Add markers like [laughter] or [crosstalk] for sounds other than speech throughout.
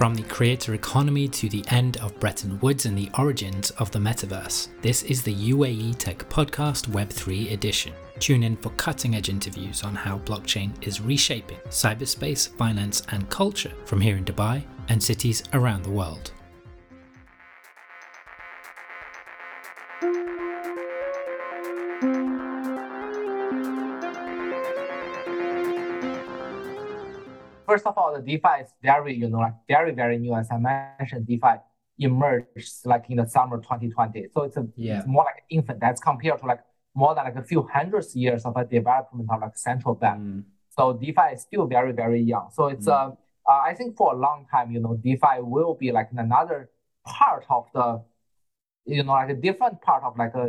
From the creator economy to the end of Bretton Woods and the origins of the metaverse, this is the UAE Tech Podcast Web3 edition. Tune in for cutting edge interviews on how blockchain is reshaping cyberspace, finance, and culture from here in Dubai and cities around the world. First of all, the DeFi is very, you know, like very, very new. As I mentioned, DeFi emerged like in the summer 2020. So it's a yeah. it's more like infant. That's compared to like more than like a few hundreds years of a development of like central bank. Mm. So DeFi is still very, very young. So it's mm. uh, uh, I think for a long time, you know, DeFi will be like another part of the, you know, like a different part of like a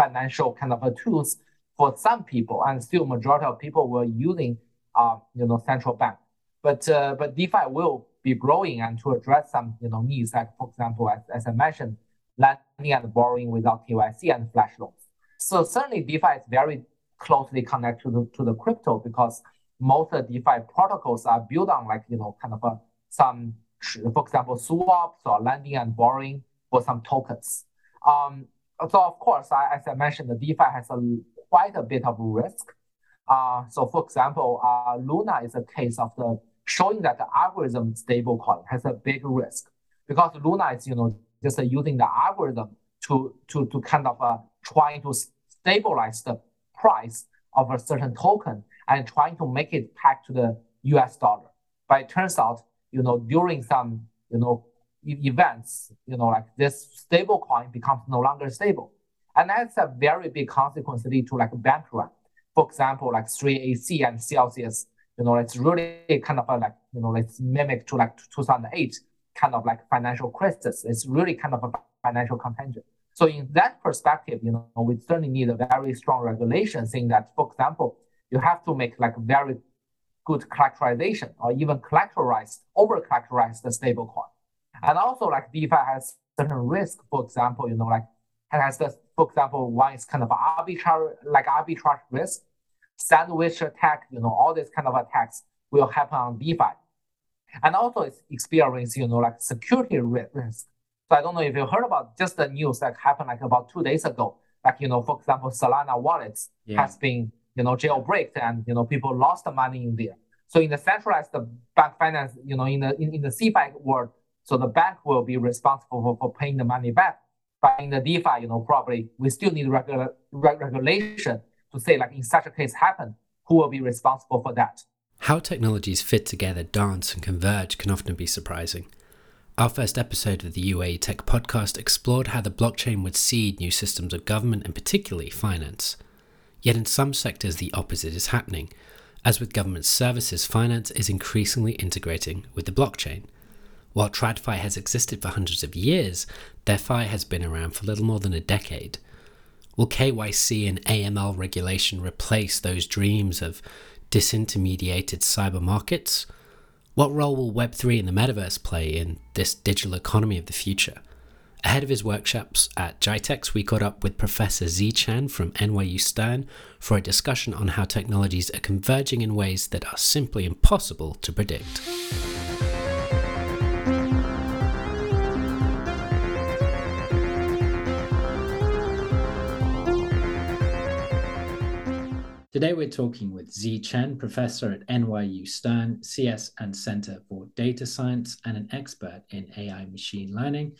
financial kind of a tools for some people, and still majority of people were using uh, you know, central bank. But uh, but DeFi will be growing and to address some you know needs like for example as, as I mentioned, lending and borrowing without KYC and flash loans. So certainly DeFi is very closely connected to the, to the crypto because most of the DeFi protocols are built on like you know kind of a, some for example swaps or lending and borrowing for some tokens. Um, so of course, I, as I mentioned, the DeFi has a quite a bit of risk uh, so for example, uh, Luna is a case of the showing that the algorithm stablecoin has a big risk because Luna is, you know, just uh, using the algorithm to, to, to kind of uh, trying to stabilize the price of a certain token and trying to make it back to the US dollar. But it turns out, you know, during some, you know, events, you know, like this stable coin becomes no longer stable. And that's a very big consequence lead to like bank run for example, like 3AC and Celsius, you know, it's really kind of a like, you know, it's mimic to like 2008 kind of like financial crisis. It's really kind of a financial contagion. So in that perspective, you know, we certainly need a very strong regulation saying that, for example, you have to make like very good characterization or even collateralized, over collateralized the stable coin. And also like DeFi has certain risk, for example, you know, like has the, for example, one is kind of arbitrary, like arbitrage risk, sandwich attack, you know, all these kind of attacks will happen on DeFi. And also it's experience, you know, like security risk. So I don't know if you heard about just the news that happened like about two days ago. Like, you know, for example, Solana wallets yeah. has been, you know, jailbreaked and, you know, people lost the money in there. So in the centralized bank finance, you know, in the in, in the CeFi world, so the bank will be responsible for, for paying the money back. In the DeFi, you know, probably we still need regular regulation to say like in such a case happen, who will be responsible for that? How technologies fit together, dance, and converge can often be surprising. Our first episode of the UAE Tech podcast explored how the blockchain would seed new systems of government and particularly finance. Yet in some sectors, the opposite is happening. As with government services, finance is increasingly integrating with the blockchain. While TradFi has existed for hundreds of years, DeFi has been around for little more than a decade. Will KYC and AML regulation replace those dreams of disintermediated cyber markets? What role will Web3 and the metaverse play in this digital economy of the future? Ahead of his workshops at GITEX, we caught up with Professor Zi Chen from NYU Stern for a discussion on how technologies are converging in ways that are simply impossible to predict. Today we're talking with Zi Chen, professor at NYU Stern, CS and Center for Data Science, and an expert in AI machine learning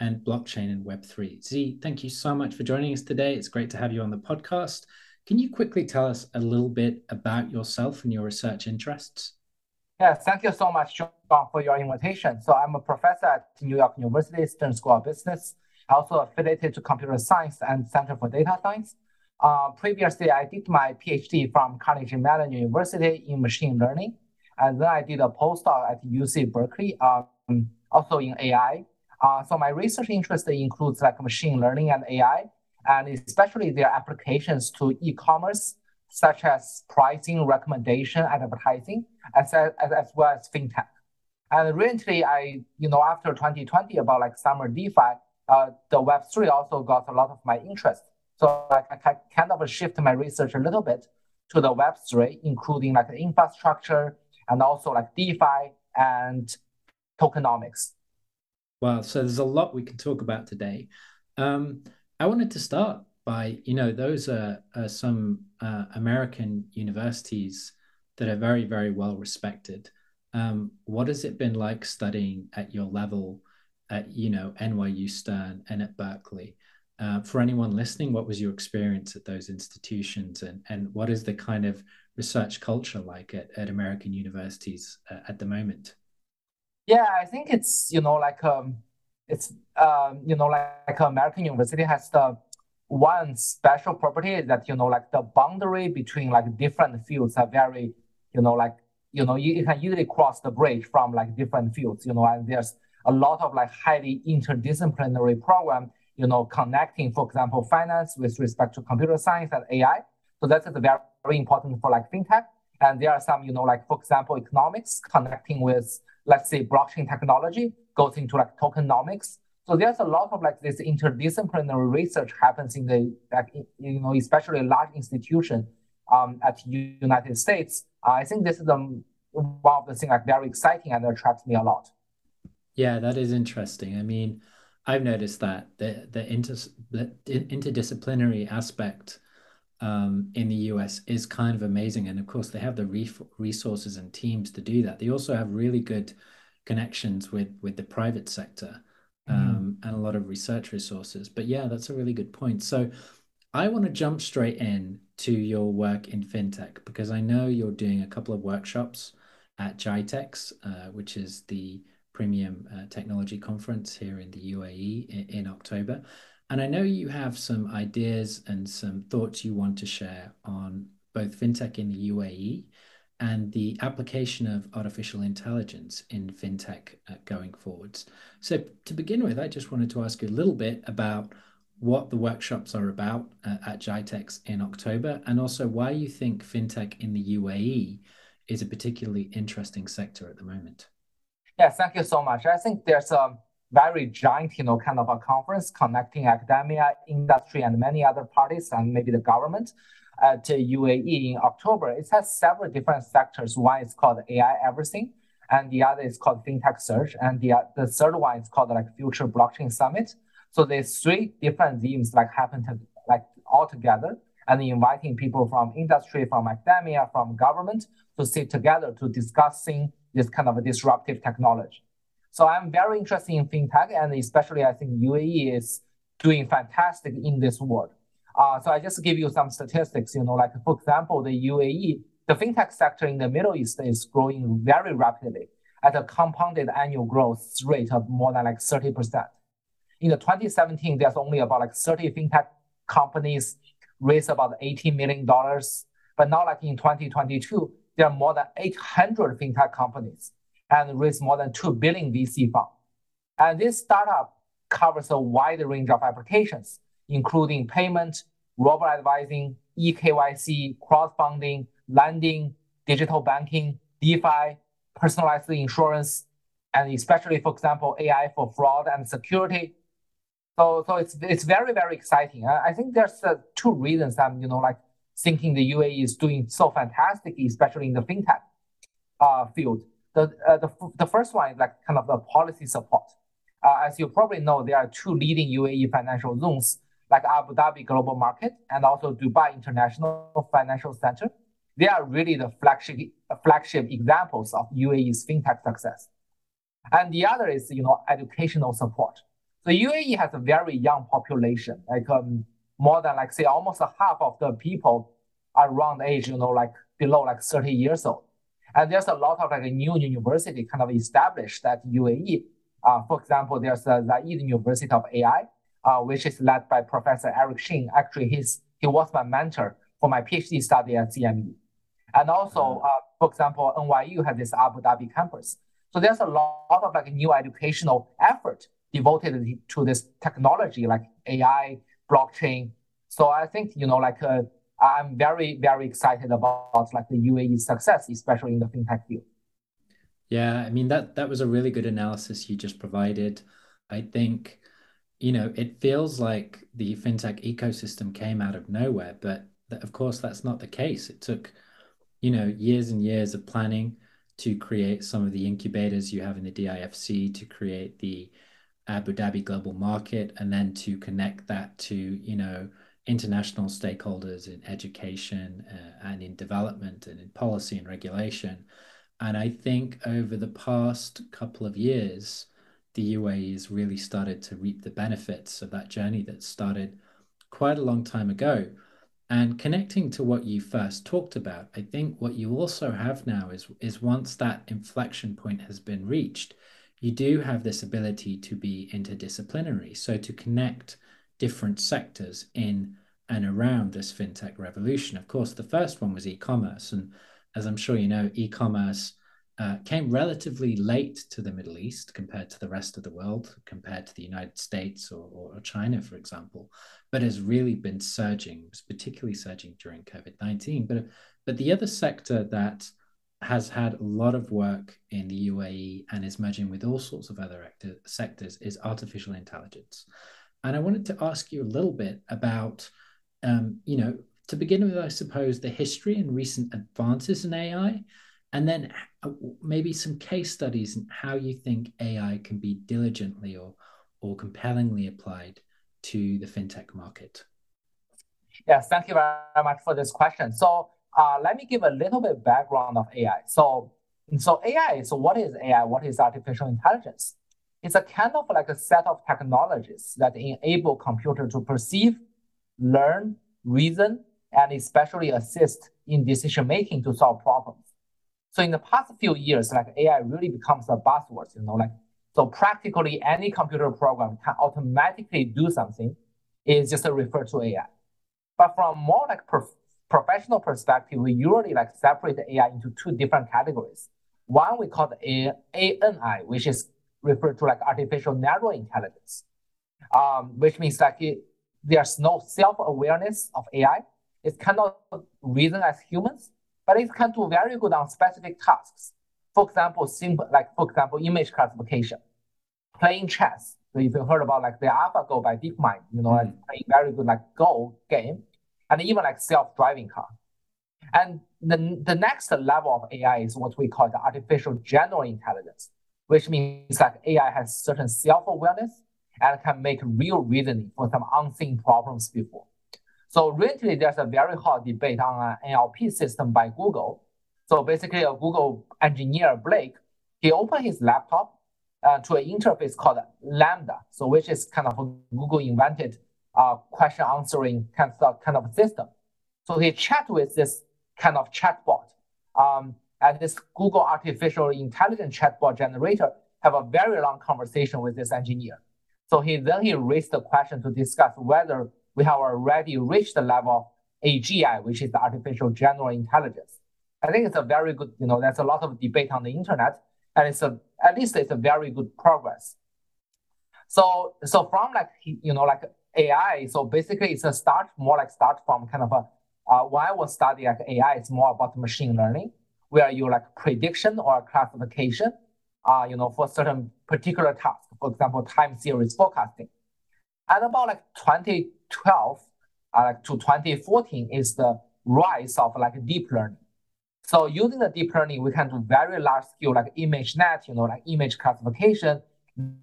and blockchain and Web3. Zi, thank you so much for joining us today. It's great to have you on the podcast. Can you quickly tell us a little bit about yourself and your research interests? Yeah, thank you so much, John, for your invitation. So I'm a professor at New York University Stern School of Business, also affiliated to Computer Science and Center for Data Science. Uh, previously, I did my PhD from Carnegie Mellon University in machine learning, and then I did a postdoc at UC Berkeley, um, also in AI. Uh, so my research interest includes like machine learning and AI, and especially their applications to e-commerce, such as pricing, recommendation, advertising, as, as, as well as fintech. And recently, I, you know, after 2020, about like summer DeFi, uh, the Web3 also got a lot of my interest. So like I kind of shift my research a little bit to the Web3, including like infrastructure and also like DeFi and tokenomics. Well, so there's a lot we can talk about today. Um, I wanted to start by, you know, those are, are some uh, American universities that are very, very well respected. Um, what has it been like studying at your level at, you know, NYU Stern and at Berkeley? Uh, for anyone listening, what was your experience at those institutions and, and what is the kind of research culture like at, at American universities uh, at the moment? Yeah, I think it's, you know, like, um, it's, um, you know, like, American university has the one special property that, you know, like the boundary between like different fields are very, you know, like, you know, you, you can easily cross the bridge from like different fields, you know, and there's a lot of like highly interdisciplinary program you know, connecting, for example, finance with respect to computer science and AI. So that's very, very important for like fintech. And there are some, you know, like for example, economics connecting with, let's say, blockchain technology goes into like tokenomics. So there's a lot of like this interdisciplinary research happens in the, like, you know, especially large institution um, at United States. Uh, I think this is the, one of the things like very exciting and attracts me a lot. Yeah, that is interesting. I mean, I've noticed that the the, inter, the interdisciplinary aspect um, in the US is kind of amazing, and of course they have the resources and teams to do that. They also have really good connections with with the private sector um, mm. and a lot of research resources. But yeah, that's a really good point. So I want to jump straight in to your work in fintech because I know you're doing a couple of workshops at GITEX, uh, which is the Premium uh, Technology Conference here in the UAE in, in October. And I know you have some ideas and some thoughts you want to share on both fintech in the UAE and the application of artificial intelligence in fintech uh, going forwards. So, to begin with, I just wanted to ask you a little bit about what the workshops are about uh, at GITEX in October and also why you think fintech in the UAE is a particularly interesting sector at the moment. Yeah, thank you so much. I think there's a very giant, you know, kind of a conference connecting academia, industry, and many other parties, and maybe the government uh, at UAE in October. It has several different sectors. One is called AI Everything, and the other is called FinTech Surge, and the, the third one is called like Future Blockchain Summit. So there's three different themes like happen to like all together and inviting people from industry, from academia, from government to sit together to discussing this kind of disruptive technology. So I'm very interested in fintech, and especially I think UAE is doing fantastic in this world. Uh, so I just give you some statistics. You know, like for example, the UAE, the fintech sector in the Middle East is growing very rapidly at a compounded annual growth rate of more than like 30%. In the 2017, there's only about like 30 fintech companies raised about 18 million dollars. But now, like in 2022, there are more than 800 fintech companies and raise more than 2 billion VC fund. And this startup covers a wide range of applications, including payment, robot advising, eKYC, crowdfunding, lending, digital banking, DeFi, personalized insurance, and especially, for example, AI for fraud and security. So, so it's it's very very exciting. I, I think there's uh, two reasons I'm you know like thinking the UAE is doing so fantastic, especially in the fintech uh, field. The, uh, the, the first one is like kind of the policy support. Uh, as you probably know, there are two leading UAE financial zones, like Abu Dhabi Global Market and also Dubai International Financial Center. They are really the flagship, flagship examples of UAE's fintech success. And the other is, you know, educational support. So UAE has a very young population, like um, more than like say almost a half of the people around age, you know, like below like 30 years old. And there's a lot of like a new university kind of established at UAE. Uh, for example, there's the Zayed University of AI, uh, which is led by Professor Eric Xing. Actually, he's, he was my mentor for my PhD study at CMU. And also, mm-hmm. uh, for example, NYU has this Abu Dhabi campus. So there's a lot of like new educational effort devoted to this technology like AI, blockchain. So I think, you know, like uh, I'm very, very excited about like the UAE success, especially in the fintech field. Yeah, I mean that that was a really good analysis you just provided. I think, you know, it feels like the fintech ecosystem came out of nowhere, but of course that's not the case. It took, you know, years and years of planning to create some of the incubators you have in the DIFC to create the Abu Dhabi global market and then to connect that to, you know, international stakeholders in education uh, and in development and in policy and regulation. And I think over the past couple of years, the UAE has really started to reap the benefits of that journey that started quite a long time ago. And connecting to what you first talked about, I think what you also have now is, is once that inflection point has been reached, you do have this ability to be interdisciplinary. So to connect different sectors in and around this fintech revolution. Of course, the first one was e commerce. And as I'm sure you know, e commerce uh, came relatively late to the Middle East compared to the rest of the world, compared to the United States or, or China, for example, but has really been surging, particularly surging during COVID 19. But, but the other sector that has had a lot of work in the UAE and is merging with all sorts of other sectors is artificial intelligence. And I wanted to ask you a little bit about, um, you know, to begin with, I suppose, the history and recent advances in AI and then uh, maybe some case studies and how you think AI can be diligently or or compellingly applied to the fintech market. Yes, thank you very much for this question. So uh, let me give a little bit background of AI. So so AI. So what is AI? What is artificial intelligence? It's a kind of like a set of technologies that enable computer to perceive, learn, reason, and especially assist in decision making to solve problems. So in the past few years, like AI really becomes a buzzword, you know, like so practically any computer program can automatically do something is just referred to AI. But from more like professional perspective, we usually like separate AI into two different categories. One we call the ANI, which is referred to like artificial narrow intelligence, um, which means like it, there's no self-awareness of AI. It cannot reason as humans, but it can do very good on specific tasks. For example, simple, like for example, image classification, playing chess. So if you heard about like the AlphaGo by DeepMind, you know, mm-hmm. playing very good like Go game, and even like self-driving car. And the, the next level of AI is what we call the artificial general intelligence, which means like AI has certain self-awareness and can make real reasoning for some unseen problems before. So recently, there's a very hot debate on an NLP system by Google. So basically, a Google engineer, Blake, he opened his laptop uh, to an interface called LaMDA, so which is kind of Google invented uh, question answering kind of, kind of system. So he chat with this kind of chatbot. Um, and this Google artificial intelligence chatbot generator have a very long conversation with this engineer. So he then he raised the question to discuss whether we have already reached the level of AGI, which is the artificial general intelligence. I think it's a very good, you know, there's a lot of debate on the internet, and it's a at least it's a very good progress. So so from like you know like AI, so basically it's a start more like start from kind of a uh, when I was studying like AI, it's more about machine learning, where you like prediction or classification, uh, you know, for certain particular task, for example, time series forecasting. And about like 20 12 uh, to 2014 is the rise of like deep learning. So using the deep learning, we can do very large scale like ImageNet, you know, like image classification,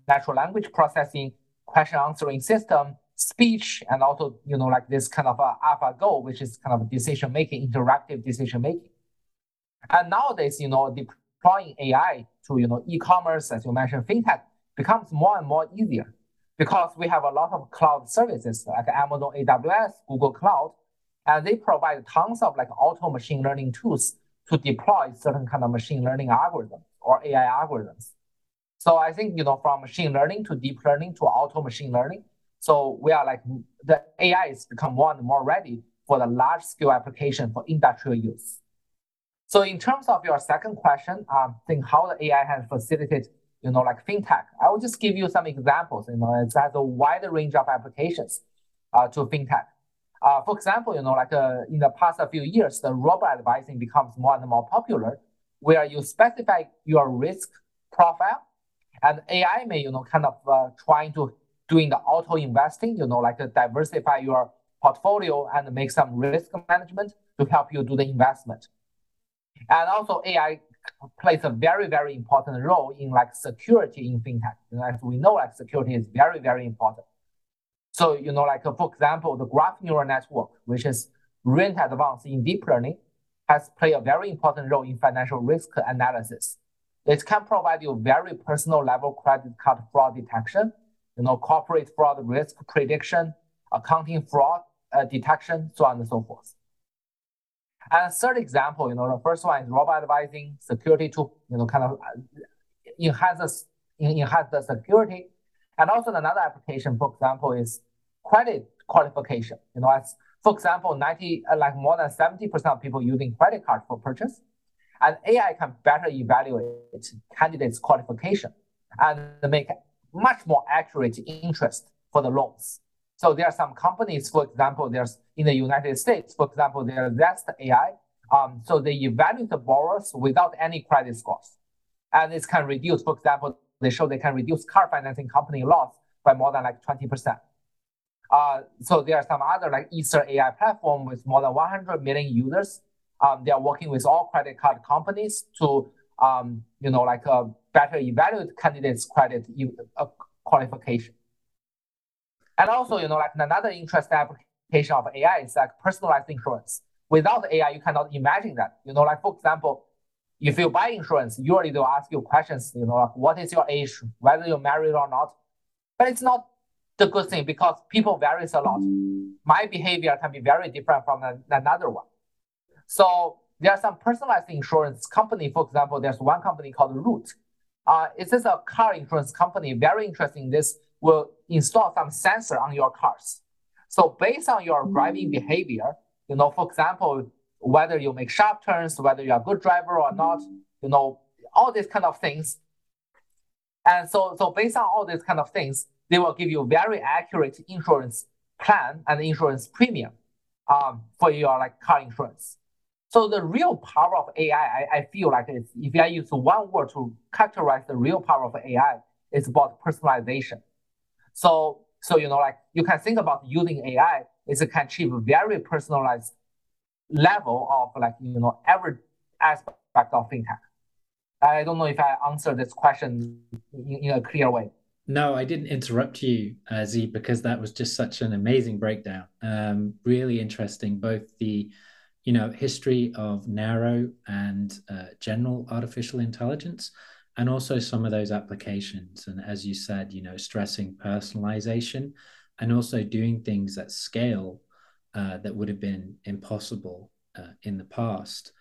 natural language processing, question answering system, speech, and also, you know, like this kind of uh, AlphaGo, which is kind of decision making, interactive decision making. And nowadays, you know, deploying AI to, you know, e-commerce, as you mentioned, fintech becomes more and more easier because we have a lot of cloud services like Amazon AWS, Google Cloud, and they provide tons of like auto machine learning tools to deploy certain kind of machine learning algorithms or AI algorithms. So I think you know from machine learning to deep learning to auto machine learning. So we are like the AI is become more and more ready for the large scale application for industrial use. So in terms of your second question, um, think how the AI has facilitated you know, like fintech. I will just give you some examples. You know, it has a wide range of applications uh, to fintech. Uh, for example, you know, like uh, in the past few years, the robot advising becomes more and more popular, where you specify your risk profile, and AI may, you know, kind of uh, trying to doing the auto investing, you know, like uh, diversify your portfolio and make some risk management to help you do the investment. And also AI plays a very, very important role in like security in fintech. Know, as we know, like security is very, very important. So, you know, like for example, the graph neural network, which is rent advanced in deep learning, has played a very important role in financial risk analysis. It can provide you very personal level credit card fraud detection, you know, corporate fraud risk prediction, accounting fraud uh, detection, so on and so forth. And third example, you know, the first one is robot advising security to, you know, kind of uh, enhance enhance the security. And also another application, for example, is credit qualification. You know, as for example, 90, uh, like more than 70% of people using credit card for purchase. And AI can better evaluate candidates' qualification and make much more accurate interest for the loans. So there are some companies, for example, there's in the United States, for example, there's Zest AI. Um, so they evaluate the borrowers without any credit scores. And this can reduce, for example, they show they can reduce car financing company loss by more than like 20%. Uh, so there are some other like Easter AI platform with more than 100 million users. Um, they are working with all credit card companies to, um, you know, like a better evaluate candidates' credit uh, qualification. And also, you know, like another interesting application of AI is like personalized insurance. Without AI, you cannot imagine that. You know, like for example, if you buy insurance, usually they'll ask you questions, you know, like what is your age, whether you're married or not. But it's not the good thing because people varies a lot. My behavior can be very different from another one. So there are some personalized insurance company. For example, there's one company called Root. Uh, it is a car insurance company. Very interesting. This will install some sensor on your cars. So based on your driving behavior, you know, for example, whether you make sharp turns, whether you're a good driver or not, you know, all these kind of things. And so, so based on all these kind of things, they will give you very accurate insurance plan and insurance premium um, for your like car insurance. So the real power of AI, I, I feel like it's, if I use one word to characterize the real power of AI, it's about personalization. So, so you know, like you can think about using AI is it can achieve a very personalized level of like you know every aspect of fintech. I don't know if I answered this question in, in a clear way. No, I didn't interrupt you, uh, Zi, because that was just such an amazing breakdown. Um, really interesting, both the you know history of narrow and uh, general artificial intelligence, and also some of those applications. And as you said, you know, stressing personalization, and also doing things at scale uh, that would have been impossible uh, in the past.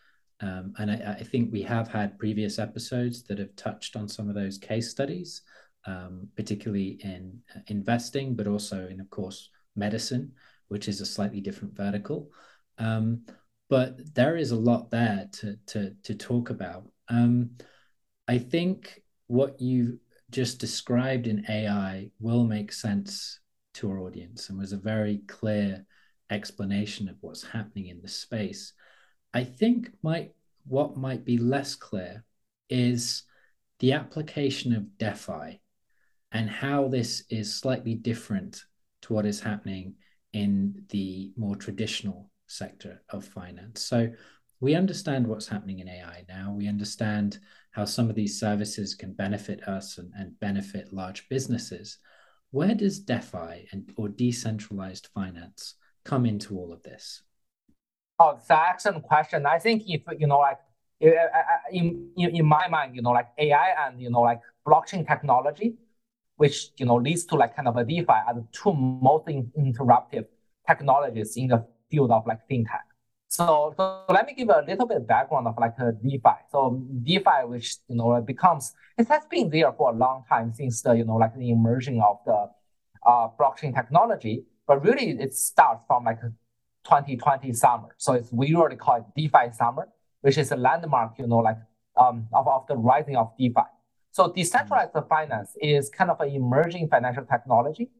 Um, and I, I, think we have had previous episodes that have touched on some of those case studies um, particularly in uh, investing, but also in, of course, medicine, which is a slightly different vertical. Um, but there is a lot there to to to talk about. Um, I think what you just described in AI will make sense to our audience and was a very clear explanation of what's happening in the space. I think might what might be less clear is the application of DeFi and how this is slightly different to what is happening in the more traditional sector of finance. So we understand what's happening in AI now. We understand how some of these services can benefit us and, and benefit large businesses. Where does DeFi and or decentralized finance come into all of this? Oh, it's an excellent question. I think if you know, like in in, in my mind, you know, like AI and you know, like blockchain technology which you know leads to like kind of a DeFi are the two most in- interruptive technologies in the field of like fintech. So, so let me give a little bit of background of like a DeFi. So DeFi, which you know becomes it has been there for a long time since the you know like the emerging of the uh, blockchain technology, but really it starts from like 2020 summer. So it's we usually call it DeFi summer, which is a landmark, you know, like um, of, of the rising of DeFi. So decentralized finance is kind of an emerging financial technology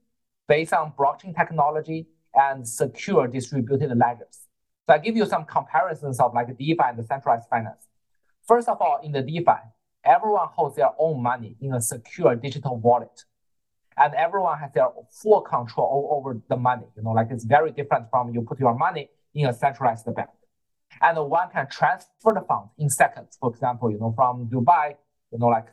based on blockchain technology and secure distributed ledgers. So I give you some comparisons of like DeFi and the centralized finance. First of all, in the DeFi, everyone holds their own money in a secure digital wallet. And everyone has their full control over the money. You know, like it's very different from you put your money in a centralized bank. and one can transfer the funds in seconds. For example, you know, from Dubai, you know, like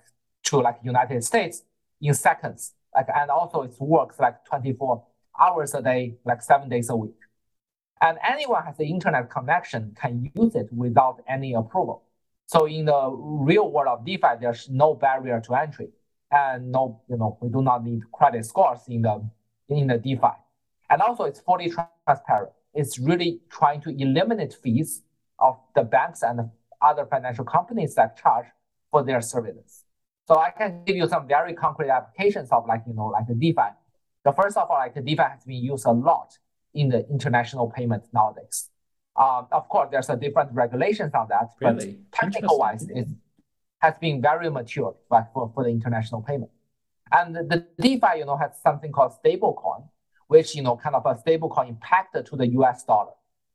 to like United States in seconds. Like, and also it works like 24 hours a day, like seven days a week. And anyone has the internet connection can use it without any approval. So in the real world of DeFi, there's no barrier to entry, and no, you know, we do not need credit scores in the in the DeFi. And also, it's fully transparent. It's really trying to eliminate fees of the banks and other financial companies that charge for their services. So I can give you some very concrete applications of like, you know, like the DeFi. The first of all, like the DeFi has been used a lot in the international payment nowadays. Um, of course, there's a different regulations on that, really? but technical wise, it has been very mature right, for, for the international payment. And the, DeFi, you know, has something called stablecoin, which, you know, kind of a stablecoin pegged to the US dollar.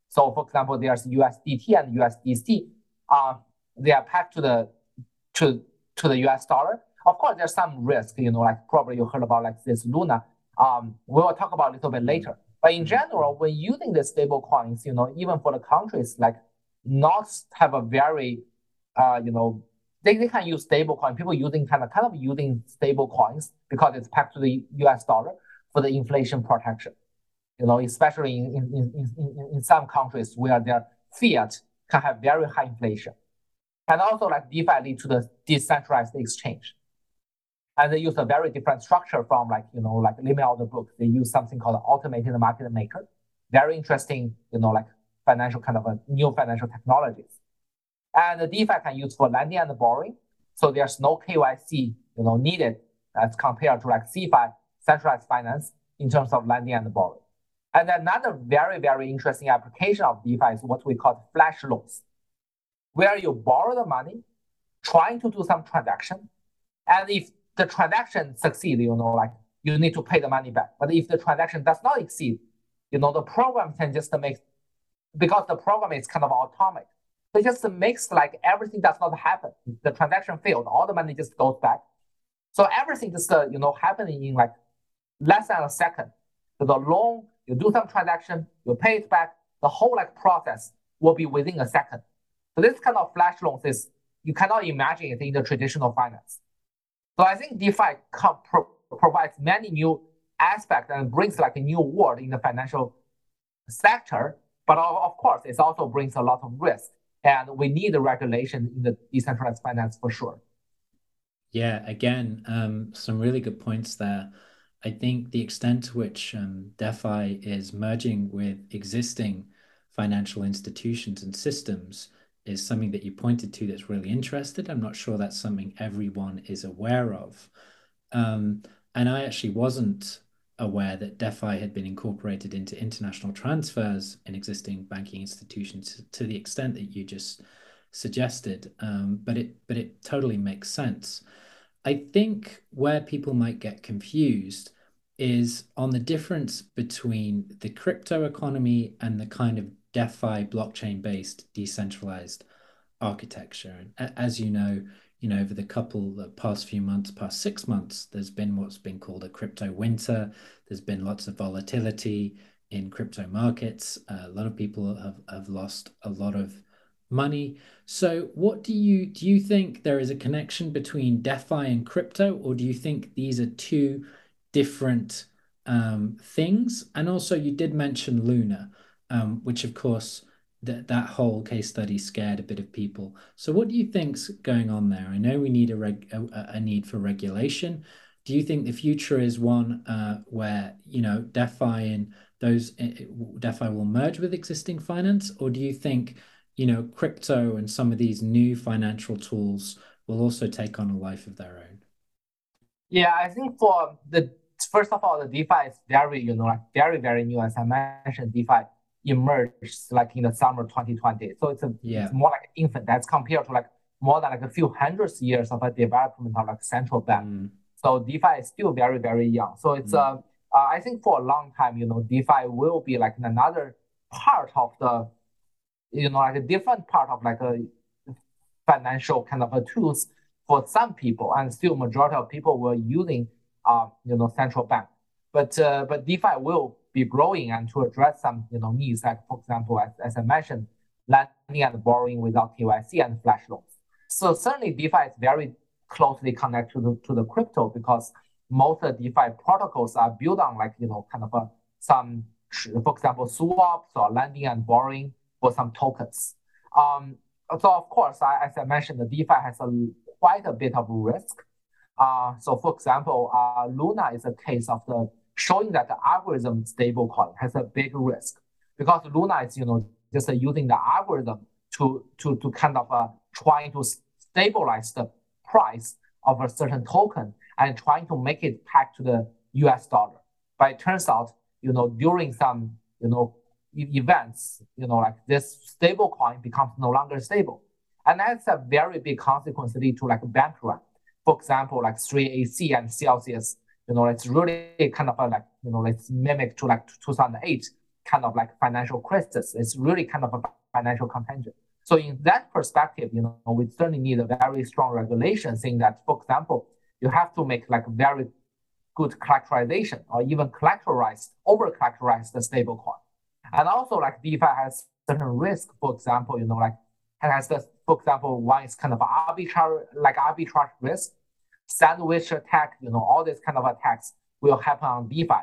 So for example, there's USDT and USDC. Uh, they are pegged to the to to the US dollar. Of course, there's some risk, you know, like probably you heard about like this Luna. Um, we will talk about a little bit later. But in general, when using the stable coins, you know, even for the countries like not have a very, uh, you know, they, they can use stable coin. People using kind of kind of using stable coins because it's pegged to the US dollar for the inflation protection. You know, especially in, in, in, in, in some countries where their fiat can have very high inflation. And also like DeFi lead to the decentralized exchange. And they use a very different structure from like, you know, like limit order book. They use something called automated market maker. Very interesting, you know, like financial kind of a new financial technologies. And the DeFi can use for lending and borrowing. So there's no KYC, you know, needed as compared to like CeFi, centralized finance in terms of lending and borrowing. And another very, very interesting application of DeFi is what we call flash loans, where you borrow the money, trying to do some transaction. And if the transaction succeed, you know, like you need to pay the money back. But if the transaction does not exceed, you know, the program can just make, because the program is kind of atomic, it just makes like everything does not happen. The transaction failed, all the money just goes back. So everything just, uh, you know, happening in like less than a second. So the loan you do some transaction, you pay it back, the whole like process will be within a second. So this kind of flash loans is you cannot imagine it in the traditional finance. So I think DeFi pro- provides many new aspects and brings like a new world in the financial sector. But of course, it also brings a lot of risk, and we need regulation in the decentralized finance for sure. Yeah, again, um, some really good points there. I think the extent to which um, DeFi is merging with existing financial institutions and systems is something that you pointed to that's really interested. I'm not sure that's something everyone is aware of. Um, and I actually wasn't aware that DeFi had been incorporated into international transfers in existing banking institutions to the extent that you just suggested. Um, but it but it totally makes sense. I think where people might get confused is on the difference between the crypto economy and the kind of DeFi blockchain based decentralized architecture. And as you know, you know, over the couple the past few months, past six months, there's been what's been called a crypto winter. There's been lots of volatility in crypto markets. Uh, a lot of people have, have lost a lot of money. So what do you do you think there is a connection between DeFi and crypto, or do you think these are two different um, things? And also you did mention Luna, um, which of course that that whole case study scared a bit of people. So what do you think's going on there? I know we need a reg a, a need for regulation. Do you think the future is one uh, where you know DeFi and those eh, eh, DeFi will merge with existing finance, or do you think you know, crypto and some of these new financial tools will also take on a life of their own? Yeah, I think for the first of all, the DeFi is very, you know, very, very new. As I mentioned, DeFi emerged like in the summer 2020. So it's a yeah. it's more like infant. That's compared to like more than like a few hundreds years of a development of like central bank. Mm. So DeFi is still very, very young. So it's mm. uh, uh, I think for a long time, you know, DeFi will be like another part of the you know, like a different part of like a financial kind of a tools for some people, and still majority of people were using, uh, you know, central bank. But uh, but DeFi will be growing and to address some you know needs, like for example, as, as I mentioned, lending and borrowing without KYC and flash loans. So certainly DeFi is very closely connected to the, to the crypto because most of the DeFi protocols are built on like, you know, kind of a, some, for example, swaps or lending and borrowing for some tokens. Um, so of course, I, as I mentioned, the DeFi has a, quite a bit of risk. Uh, so for example, uh, Luna is a case of the showing that the algorithm stablecoin has a big risk because Luna is, you know, just using the algorithm to, to, to kind of uh, trying to stabilize the price of a certain token and trying to make it back to the US dollar. But it turns out, you know, during some, you know, events, you know, like this stable coin becomes no longer stable. And that's a very big consequence lead to like bank run. For example, like 3AC and Celsius, you know, it's really kind of like, you know, it's mimic to like 2008 kind of like financial crisis. It's really kind of a financial contagion. So in that perspective, you know, we certainly need a very strong regulation saying that, for example, you have to make like very good characterization or even collateralized, over collateralized the stablecoin. And also like DeFi has certain risk, for example, you know, like it has the, for example, one is kind of arbitrary, like arbitrage risk, sandwich attack, you know, all these kind of attacks will happen on DeFi.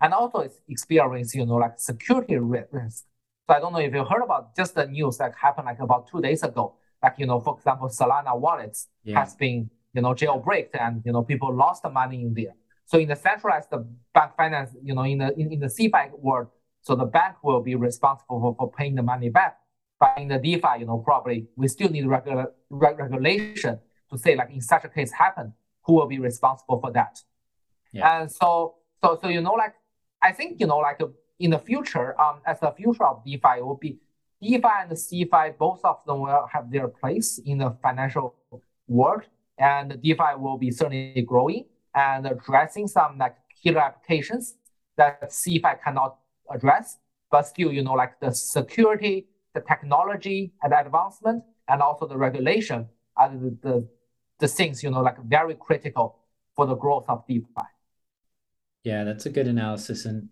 And also it's experience, you know, like security risk. So I don't know if you heard about just the news that happened like about two days ago. Like, you know, for example, Solana wallets yeah. has been, you know, jailbreaked and, you know, people lost the money in there. So in the centralized bank finance, you know, in the in, in the CeFi world, so the bank will be responsible for, for paying the money back. But in the DeFi, you know, probably we still need regular regulation to say like in such a case happen, who will be responsible for that? Yeah. And so so so you know like I think you know like in the future um as the future of DeFi will be DeFi and CeFi both of them will have their place in the financial world and DeFi will be certainly growing and addressing some like killer applications that CeFi cannot address, but still, you know, like the security, the technology and advancement, and also the regulation are the, the, the things, you know, like very critical for the growth of DeFi. Yeah, that's a good analysis. And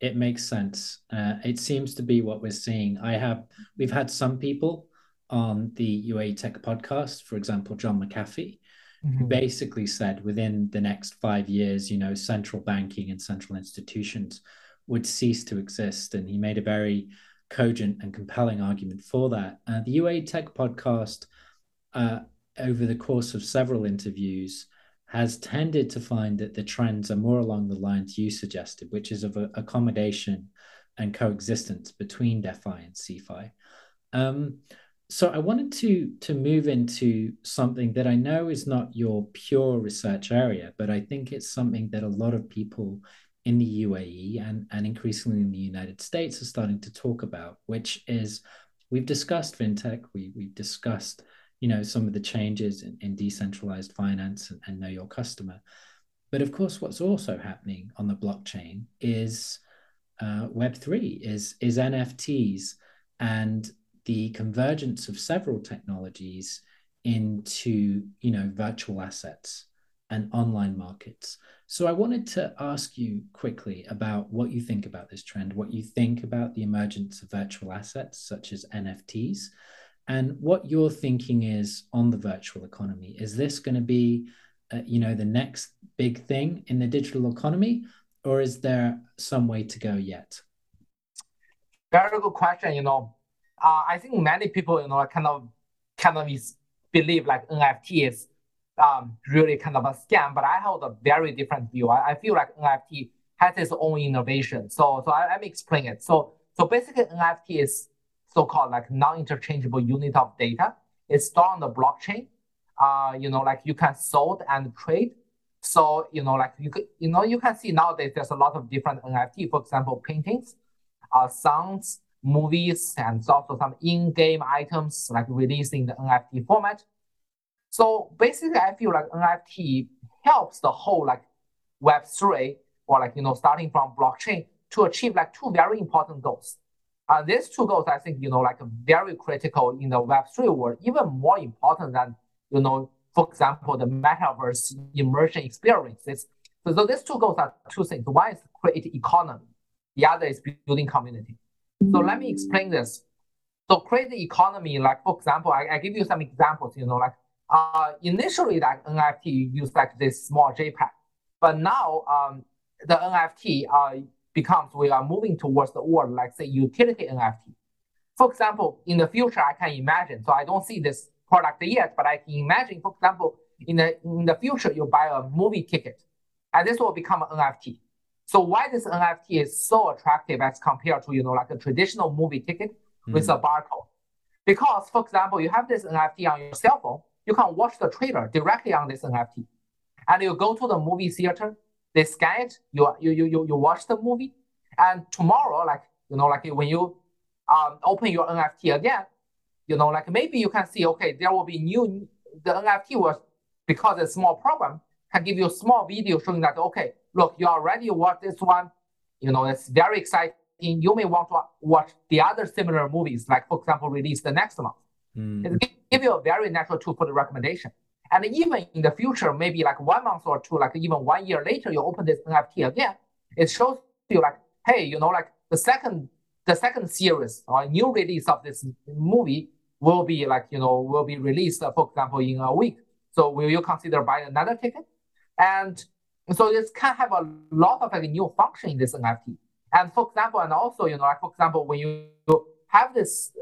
it makes sense. Uh, it seems to be what we're seeing. I have, we've had some people on the UAE Tech podcast, for example, John McAfee, mm-hmm. who basically said within the next five years, you know, central banking and central institutions would cease to exist. And he made a very cogent and compelling argument for that. Uh, the UAE Tech podcast, uh, over the course of several interviews, has tended to find that the trends are more along the lines you suggested, which is of accommodation and coexistence between DeFi and CeFi. Um, so I wanted to to move into something that I know is not your pure research area, but I think it's something that a lot of people in the UAE and, and increasingly in the United States are starting to talk about, which is we've discussed fintech, we, we've discussed, you know, some of the changes in, in decentralized finance and, and know your customer. But of course, what's also happening on the blockchain is uh, Web3, is, is NFTs and the convergence of several technologies into, you know, virtual assets and online markets. So I wanted to ask you quickly about what you think about this trend, what you think about the emergence of virtual assets such as NFTs, and what your thinking is on the virtual economy. Is this going to be, uh, you know, the next big thing in the digital economy, or is there some way to go yet? Very good question. You know, uh, I think many people, you know, kind of kind of believe like NFT is um, really kind of a scam, but I hold a very different view. I, I feel like NFT has its own innovation. So, so I, let me explain it. So, so basically NFT is so-called like non-interchangeable unit of data. It's stored on the blockchain. Uh, you know, like you can sold and trade. So, you know, like you could, you know, you can see nowadays there's a lot of different NFT. For example, paintings, uh, songs, movies, and also some in-game items like released in the NFT format. So basically, I feel like NFT helps the whole like Web3 or like, you know, starting from blockchain to achieve like two very important goals. Uh, these two goals, I think, you know, like very critical in the Web3 world, even more important than, you know, for example, the metaverse immersion experiences. So, so these two goals are two things. One is create economy. The other is building community. So let me explain this. So create economy, like for example, I, I give you some examples, you know, like uh, initially like NFT use like this small JPEG, but now um, the NFT uh, becomes we are moving towards the world like say utility NFT. For example, in the future, I can imagine, so I don't see this product yet, but I can imagine, for example, in the in the future, you buy a movie ticket, and this will become an NFT. So why this NFT is so attractive as compared to you know like a traditional movie ticket mm. with a barcode? Because for example, you have this NFT on your cell phone, you can watch the trailer directly on this NFT, and you go to the movie theater, they scan it, you you you you watch the movie, and tomorrow, like you know, like when you um, open your NFT again, you know, like maybe you can see, okay, there will be new, the NFT was, because it's a small program, can give you a small video showing that, okay, look, you already watched this one, you know, it's very exciting. You may want to watch the other similar movies, like, for example, release the next month. Mm. It give you a very natural tool for the recommendation. And even in the future, maybe like one month or two, like even one year later, you open this NFT again, it shows you like, hey, you know, like the second the second series or new release of this movie will be like, you know, will be released, uh, for example, in a week. So will you consider buying another ticket? And so this can have a lot of like new function in this NFT. And for example, and also, you know, like for example, when you have this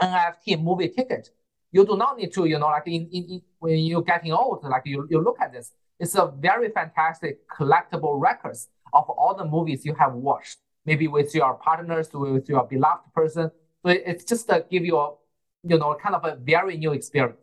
NFT movie ticket, you do not need to, you know, like in, in, in when you're getting old, like you, you look at this, it's a very fantastic collectible records of all the movies you have watched, maybe with your partners, with your beloved person. So it's just to give you a, you know, kind of a very new experience.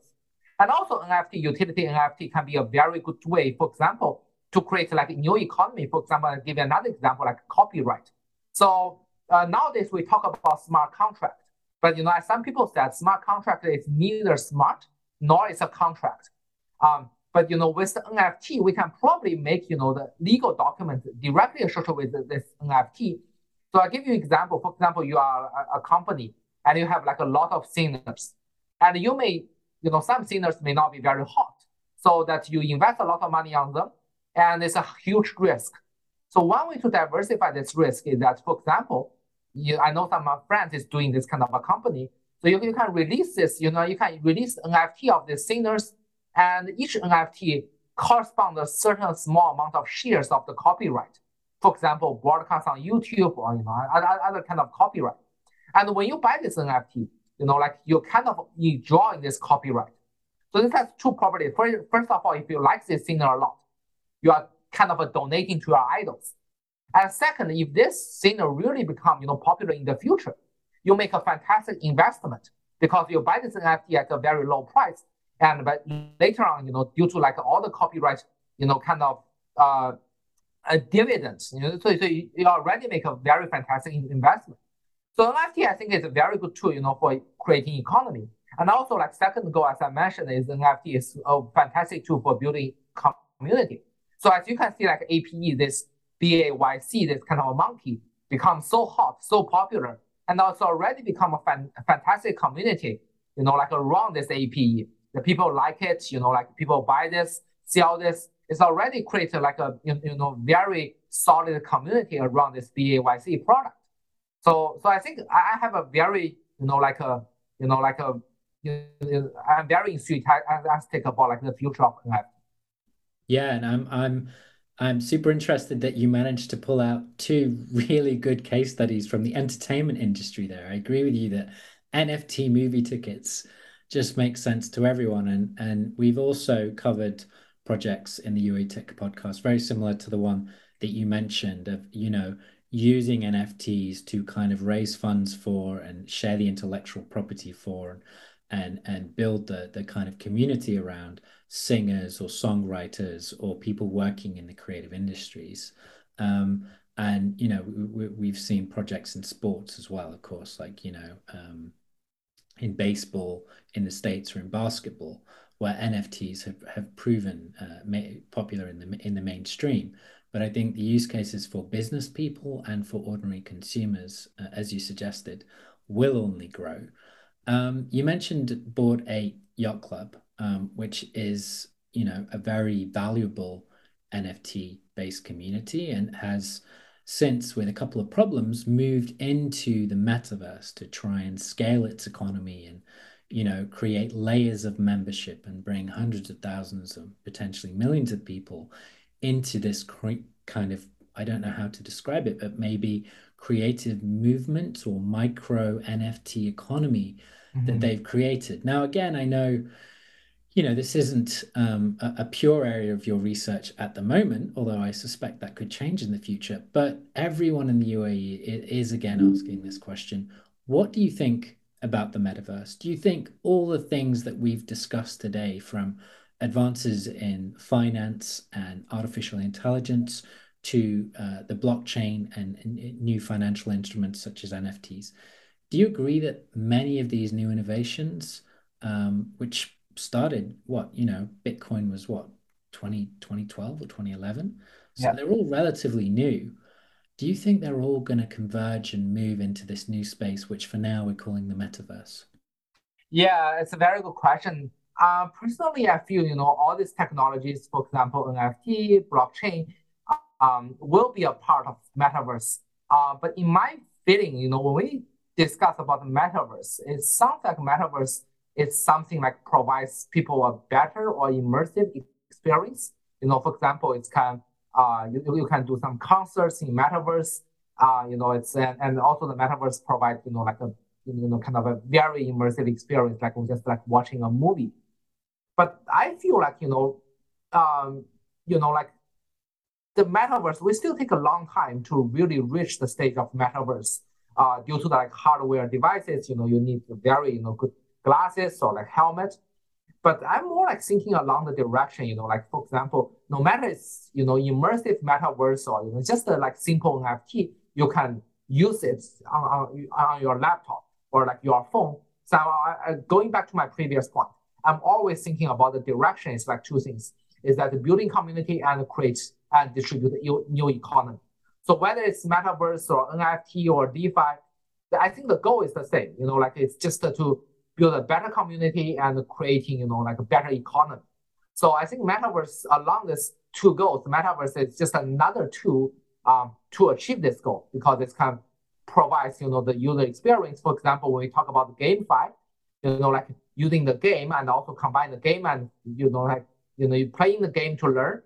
And also NFT, utility NFT can be a very good way, for example, to create like a new economy. For example, I'll give you another example, like copyright. So uh, nowadays we talk about smart contract, but you know, as some people said, smart contract is neither smart nor is a contract. Um, but you know, with the NFT, we can probably make you know the legal document directly associated with this NFT. So I'll give you an example. For example, you are a, a company and you have like a lot of signers, and you may, you know, some signers may not be very hot, so that you invest a lot of money on them, and it's a huge risk. So one way to diversify this risk is that, for example, you, I know some of my friends is doing this kind of a company. So you, you can release this, you know, you can release NFT of the singers and each NFT corresponds a certain small amount of shares of the copyright. For example, broadcast on YouTube or you know other, other kind of copyright. And when you buy this NFT, you know, like you kind of enjoy this copyright. So this has two properties. First, first of all, if you like this singer a lot, you are kind of donating to your idols. And second, if this singer really become you know popular in the future, you make a fantastic investment because you buy this NFT at a very low price and but later on, you know, due to like all the copyright, you know, kind of uh, a dividends, you know, so, so you, you already make a very fantastic investment. So NFT, I think, is a very good tool, you know, for creating economy. And also, like second goal, as I mentioned, is NFT is a fantastic tool for building community. So as you can see, like APE, this BAYC, this kind of a monkey, becomes so hot, so popular, and also already become a, fan, a fantastic community, you know, like around this APE the people like it, you know, like people buy this, sell this. It's already created like a you, you know very solid community around this BAYC product. So so I think I have a very you know like a you know like a you know, I'm very enthusiastic about like the future of NFT. Yeah, and I'm I'm I'm super interested that you managed to pull out two [laughs] really good case studies from the entertainment industry there. I agree with you that NFT movie tickets just makes sense to everyone. And and we've also covered projects in the UAE Tech podcast, very similar to the one that you mentioned of, you know, using NFTs to kind of raise funds for and share the intellectual property for and and build the the kind of community around singers or songwriters or people working in the creative industries. Um, and you know we, have seen projects in sports as well, of course, like you know um, in baseball in the states or in basketball where NFTs have, have proven uh, popular in the in the mainstream. But I think the use cases for business people and for ordinary consumers, uh, as you suggested, will only grow. Um, you mentioned Bored Ape Yacht Club, um, which is you know a very valuable NFT based community and has since, with a couple of problems, moved into the metaverse to try and scale its economy and you know create layers of membership and bring hundreds of thousands of potentially millions of people into this kind of I don't know how to describe it, but maybe creative movement or micro NFT economy mm-hmm. that they've created. Now, again, I know you know, this isn't um, a, a, pure area of your research at the moment, although I suspect that could change in the future. But everyone in the UAE is again asking this question What do you think about the metaverse? Do you think all the things that we've discussed today, from advances in finance and artificial intelligence to uh, the blockchain and, and new financial instruments such as NFTs, do you agree that many of these new innovations, um, which started what you know bitcoin was what 20 2012 or 2011 so yeah. they're all relatively new. Do you think they're all going to converge and move into this new space which for now we're calling the metaverse? Yeah it's a very good question. Uh, personally i feel you know all these technologies for example nft blockchain um, will be a part of metaverse uh, but in my feeling you know when we discuss about the metaverse it sounds like metaverse it's something like provides people a better or immersive experience. You know, for example, it's kind uh, you, you can do some concerts in metaverse. Uh, you know, it's and, and also the metaverse provides you know like a you know kind of a very immersive experience, like just like watching a movie. But I feel like you know, um, you know, like the metaverse, we still take a long time to really reach the stage of metaverse. Uh, due to the like hardware devices, you know, you need very you know good glasses or like helmet. But I'm more like thinking along the direction, you know, like for example, no matter it's you know immersive metaverse or you know just a, like simple NFT, you can use it on, on, on your laptop or like your phone. So I, I, going back to my previous point, I'm always thinking about the direction. It's like two things: is that the building community and create and distribute new, new economy. So whether it's metaverse or NFT or DeFi, I think the goal is the same. You know, like it's just to build a better community and creating, you know, like a better economy. So I think metaverse along these two goals, metaverse is just another tool um, to achieve this goal because it kind of provides, you know, the user experience. For example, when we talk about the GameFi, you know, like using the game and also combine the game and, you know, like, you know, you playing the game to learn